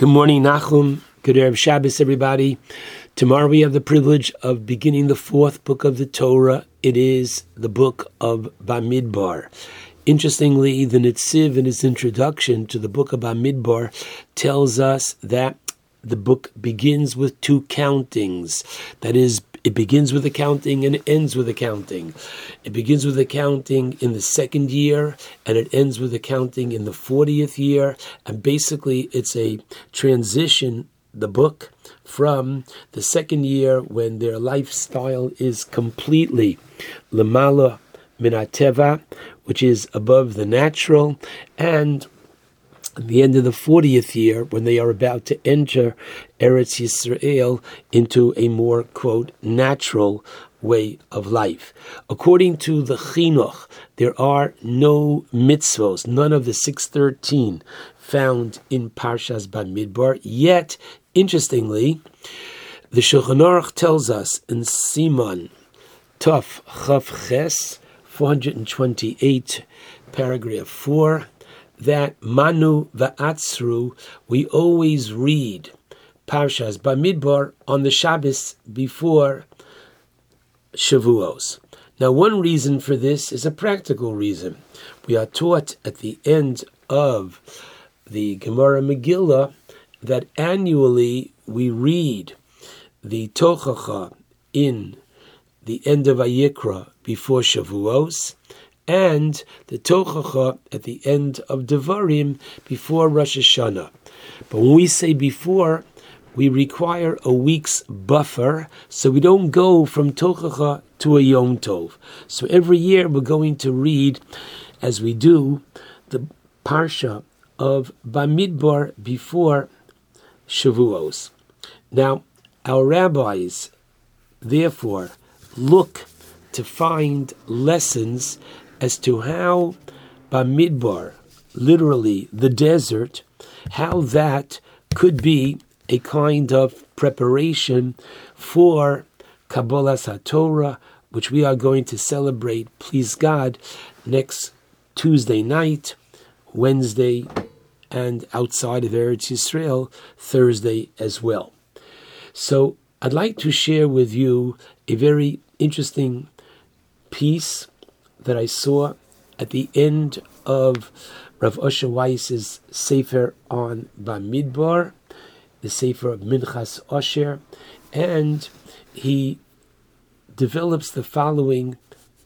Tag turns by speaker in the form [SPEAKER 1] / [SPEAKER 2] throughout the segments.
[SPEAKER 1] Good morning, Nachum. Good Erev Shabbos, everybody. Tomorrow we have the privilege of beginning the fourth book of the Torah. It is the book of Bamidbar. Interestingly, the Netziv in his introduction to the book of Bamidbar tells us that the book begins with two countings. That is, it begins with accounting and it ends with accounting. It begins with accounting in the second year and it ends with accounting in the 40th year. And basically, it's a transition, the book, from the second year when their lifestyle is completely lamala minateva, which is above the natural, and at the end of the 40th year, when they are about to enter Eretz Yisrael into a more, quote, natural way of life. According to the Chinuch, there are no mitzvos, none of the 613 found in Parshas Bamidbar. Yet, interestingly, the Shulchan Aruch tells us in Siman Tuf Chaf Ches, 428, paragraph 4, that Manu Va'atzru, we always read Parshas Bamidbar on the Shabbos before Shavuos. Now, one reason for this is a practical reason. We are taught at the end of the Gemara Megillah that annually we read the Tochacha in the end of Vayikra before Shavuos, and the Tochacha at the end of Devarim before Rosh Hashanah. But when we say before, we require a week's buffer so we don't go from Tochacha to a Yom Tov. So every year we're going to read, as we do, the Parsha of Bamidbar before Shavuos. Now, our rabbis, therefore, look to find lessons as to how Bamidbar, literally the desert, how that could be a kind of preparation for Kabbalas Torah, which we are going to celebrate, please God, next Tuesday night, Wednesday, and outside of Eretz Yisrael, Thursday as well. So I'd like to share with you a very interesting piece that I saw at the end of Rav Osher Weiss's Sefer on Bamidbar, the Sefer of Minchas Osher, and he develops the following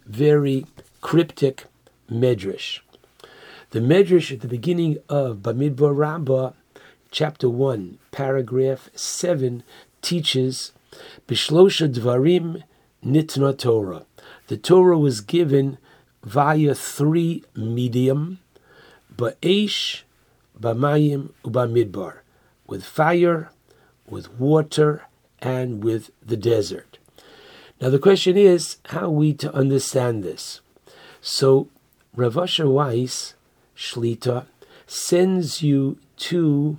[SPEAKER 1] very cryptic medrash. The medrash at the beginning of Bamidbar Rabbah, chapter 1, paragraph 7, teaches Bishlosha Dvarim Nitna Torah. The Torah was given via three medium, ba'esh, ba'mayim, ubamidbar, with fire, with water, and with the desert. Now the question is, how are we to understand this? So Rav Osher Weiss, Shlita, sends you to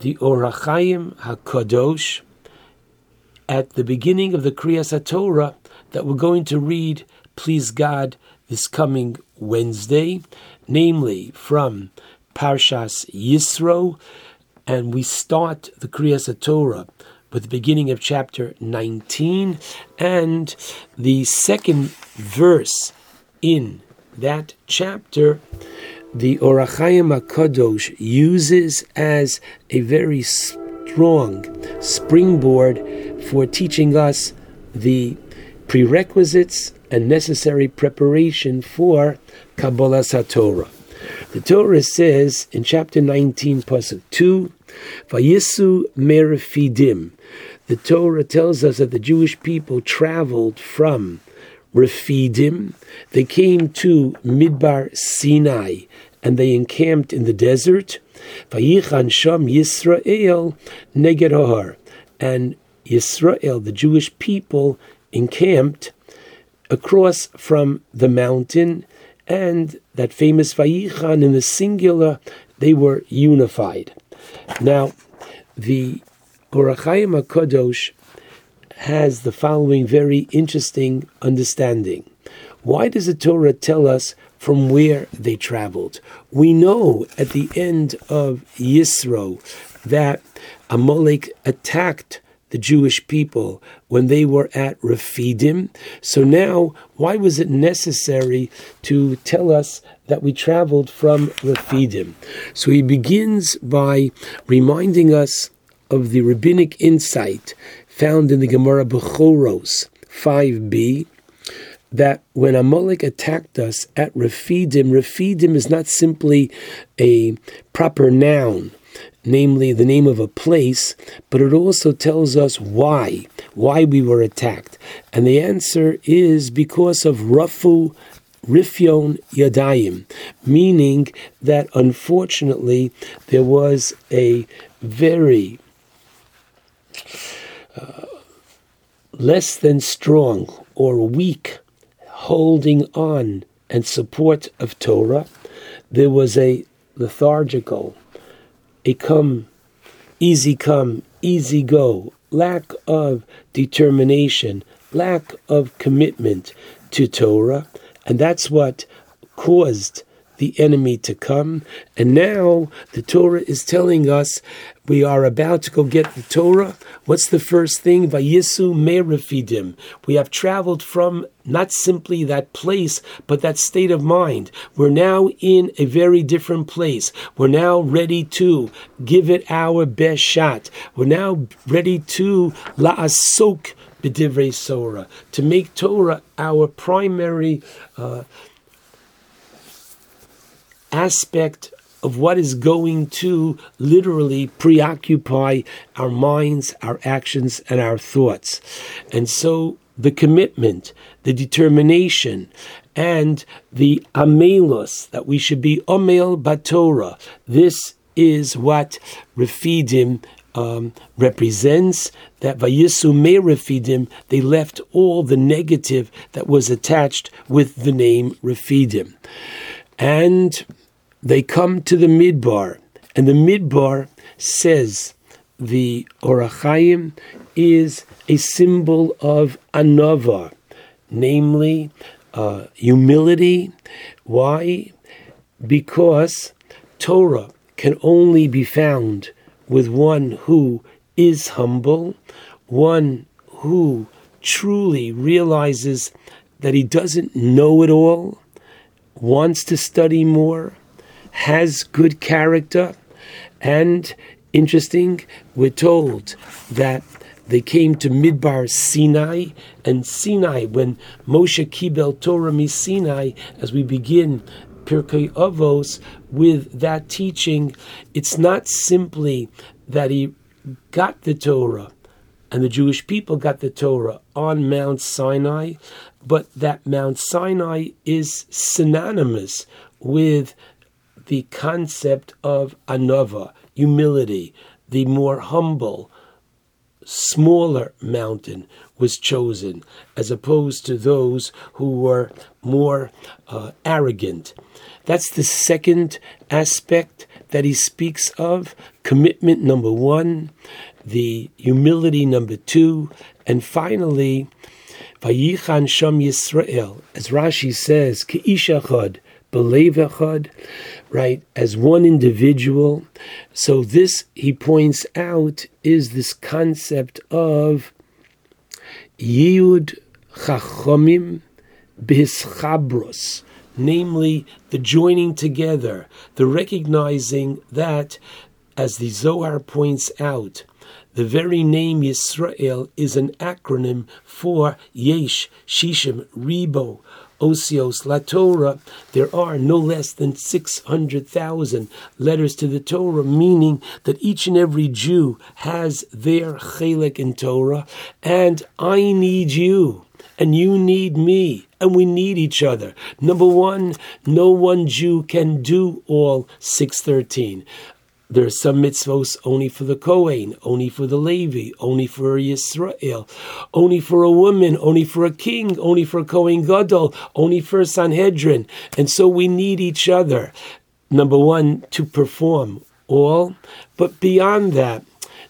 [SPEAKER 1] the Ohr HaChaim HaKadosh at the beginning of the Kriyas Torah that we're going to read, please God, this coming Wednesday, namely from Parshas Yisro, and we start the Kriyas Torah with the beginning of chapter 19 and the second verse in that chapter. The Ohr HaChaim HaKadosh uses as a very strong springboard for teaching us the prerequisites and necessary preparation for Kabbalas Torah. The Torah says in chapter 19, pasuk 2, Vayisu Merafidim. The Torah tells us that the Jewish people traveled from Refidim. They came to Midbar Sinai and they encamped in the desert. Vayichan Sham Yisrael Neged And Yisrael, the Jewish people, encamped across from the mountain, and that famous Vayichan in the singular, they were unified. Now, the Ohr HaChaim HaKadosh has the following very interesting understanding. Why does the Torah tell us from where they traveled? We know at the end of Yisro that Amalek attacked the Jewish people when they were at Rephidim. So now, why was it necessary to tell us that we traveled from Rephidim? So he begins by reminding us of the rabbinic insight found in the Gemara Bechoros 5b that when Amalek attacked us at Rephidim, Rephidim is not simply a proper noun namely the name of a place, but it also tells us why, why we were attacked. And the answer is because of Rafu Rifyon Yadayim, meaning that unfortunately there was a very uh, less than strong or weak holding on and support of Torah. There was a lethargical a come, easy come, easy go, lack of determination, lack of commitment to Torah, and that's what caused the enemy to come. And now the Torah is telling us we are about to go get the Torah. What's the first thing? Vayisu. We have traveled from not simply that place, but that state of mind. We're now in a very different place. We're now ready to give it our best shot. We're now ready to la'asok b'divrei Torah, to make Torah our primary uh, aspect of what is going to literally preoccupy our minds, our actions, and our thoughts. And so the commitment, the determination, and the amelos, that we should be omel batora, this is what Refidim um, represents that Vayisu Refidim, they left all the negative that was attached with the name Refidim. And they come to the midbar, and the midbar says the Ohr HaChaim is a symbol of anava, namely uh, humility. Why? Because Torah can only be found with one who is humble, one who truly realizes that he doesn't know it all, wants to study more, has good character, and interesting, we're told that they came to Midbar Sinai, and Sinai, when Moshe Kibel Torah mi Sinai, as we begin Pirkei Avos with that teaching, it's not simply that he got the Torah and the Jewish people got the Torah on Mount Sinai, but that Mount Sinai is synonymous with the concept of anova, humility, the more humble, smaller mountain was chosen, as opposed to those who were more uh, arrogant. That's the second aspect that he speaks of. Commitment, number one, the humility, number two, and finally, Vayichan Sham Yisrael, as Rashi says, Ke'ishachad, believe right, as one individual. So this, he points out, is this concept of Yud Chachomim Bischabros, namely the joining together, the recognizing that, as the Zohar points out, the very name Yisrael is an acronym for Yesh, Shishim, Ribo, Osios La Torah, there are no less than 600,000 letters to the Torah, meaning that each and every Jew has their chelik in Torah, and I need you, and you need me, and we need each other. Number one, no one Jew can do all 613. There are some mitzvos only for the Kohen, only for the Levi, only for Yisrael, only for a woman, only for a king, only for a Kohen Gadol, only for a Sanhedrin. And so we need each other, number one, to perform all. But beyond that,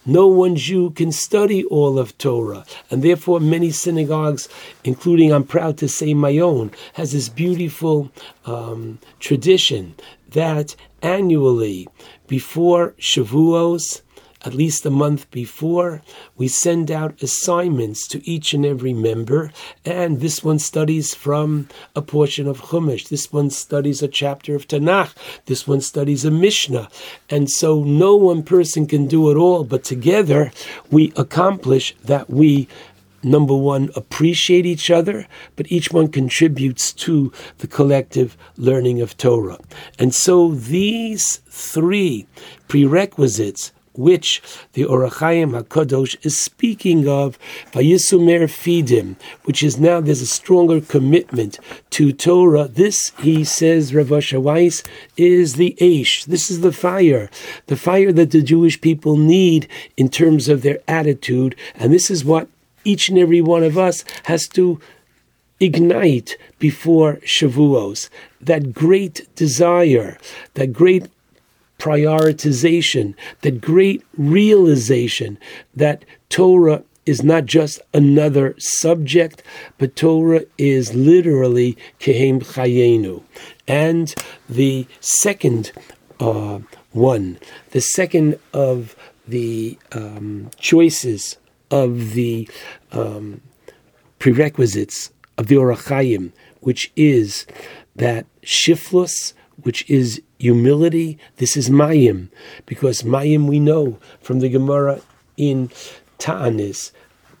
[SPEAKER 1] no one Jew can study all of Torah, and therefore many synagogues, including I'm proud to say my own, has this beautiful um, tradition that annually before Shavuos, at least a month before. We send out assignments to each and every member, and this one studies from a portion of Chumash. This one studies a chapter of Tanakh. This one studies a Mishnah. And so no one person can do it all, but together we accomplish that we number one, appreciate each other, but each one contributes to the collective learning of Torah. And so these three prerequisites which the Ohr HaChaim HaKadosh is speaking of, Vayisu MeRefidim, which is now there's a stronger commitment to Torah. This, he says, Rav Weiss, is the Aish. This is the fire, the fire that the Jewish people need in terms of their attitude. And this is what each and every one of us has to ignite before Shavuos. That great desire, that great prioritization, that great realization that Torah is not just another subject, but Torah is literally Kehem Chayenu. And the second uh, one, the second of the um, choices of the um, prerequisites of the Ohr HaChaim, which is that shiflus, which is humility. This is mayim, because mayim we know from the Gemara in Ta'anis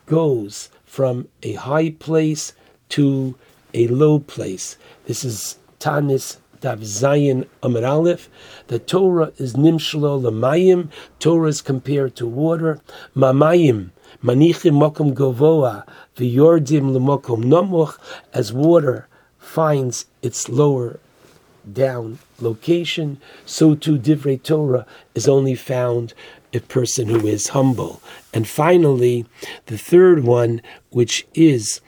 [SPEAKER 1] goes from a high place to a low place. This is Ta'anis Daf Zayin Amud Aleph. The Torah is nimshlo l'mayim. Torah is compared to water. Mamayim Manichim mokum govoa v'yordim l'mokum nomuch, as water finds its lower down location, so too divrei Torah is only found a person who is humble. And finally, the third one, which is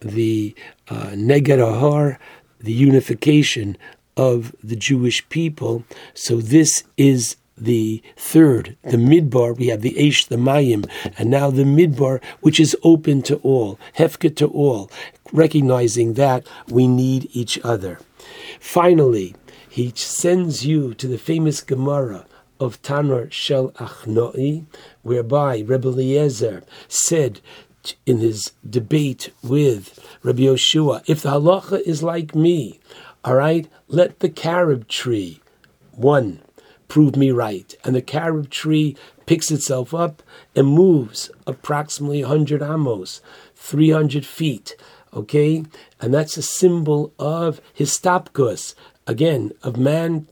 [SPEAKER 1] the uh, the unification of the Jewish people. So this is the third, the midbar, we have the Aish, the Mayim, and now the midbar, which is open to all, hefka to all, recognizing that we need each other. Finally, he sends you to the famous Gemara of Tanur Shel Achnoi, whereby Rebbe Eliezer said in his debate with Rabbi Yoshua, if the halacha is like me, all right, let the carob tree, one, prove me right. And the carob tree picks itself up and moves approximately 100 amos, 300 feet. Okay? And that's a symbol of histopkus, again, of man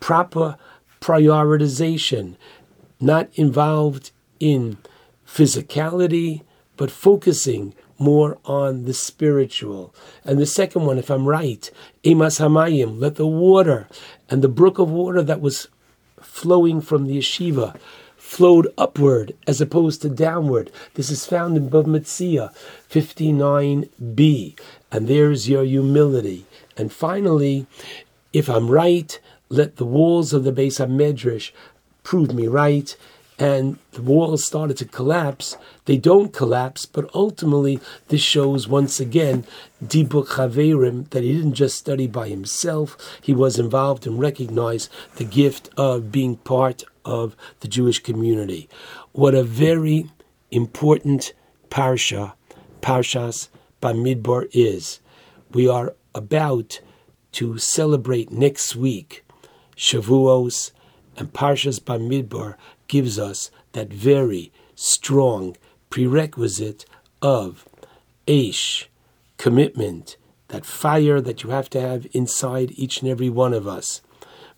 [SPEAKER 1] proper prioritization, not involved in physicality, but focusing more on the spiritual. And the second one, if I'm right, Emas Hamayim, let the water and the brook of water that was flowing from the yeshiva flowed upward as opposed to downward. This is found in Bava Metzia 59b. And there's your humility. And finally, if I'm right, let the walls of the Beis HaMedrash prove me right and the walls started to collapse. They don't collapse, but ultimately this shows once again Dibuk Chaverim that he didn't just study by himself, he was involved and recognized the gift of being part of the Jewish community. What a very important parsha, Parshas Bamidbar is. We are about to celebrate next week Shavuos and Parshas Bamidbar gives us that very strong prerequisite of Aish, commitment, that fire that you have to have inside each and every one of us.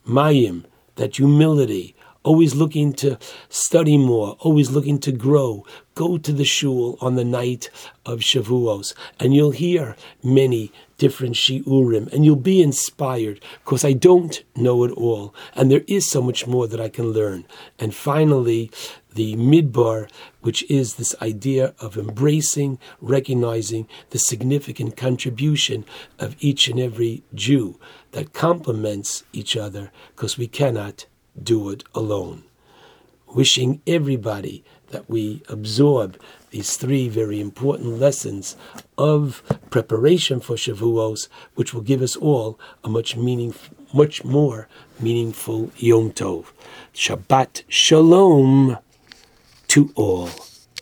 [SPEAKER 1] Mayim, that humility, always looking to study more, always looking to grow. Go to the shul on the night of Shavuos, and you'll hear many different shiurim, and you'll be inspired because I don't know it all, and there is so much more that I can learn. And finally, the midbar, which is this idea of embracing, recognizing the significant contribution of each and every Jew that complements each other, because we cannot do it alone. Wishing everybody that we absorb these three very important lessons of preparation for Shavuos, which will give us all a much meaning, much more meaningful Yom Tov. Shabbat Shalom. to all.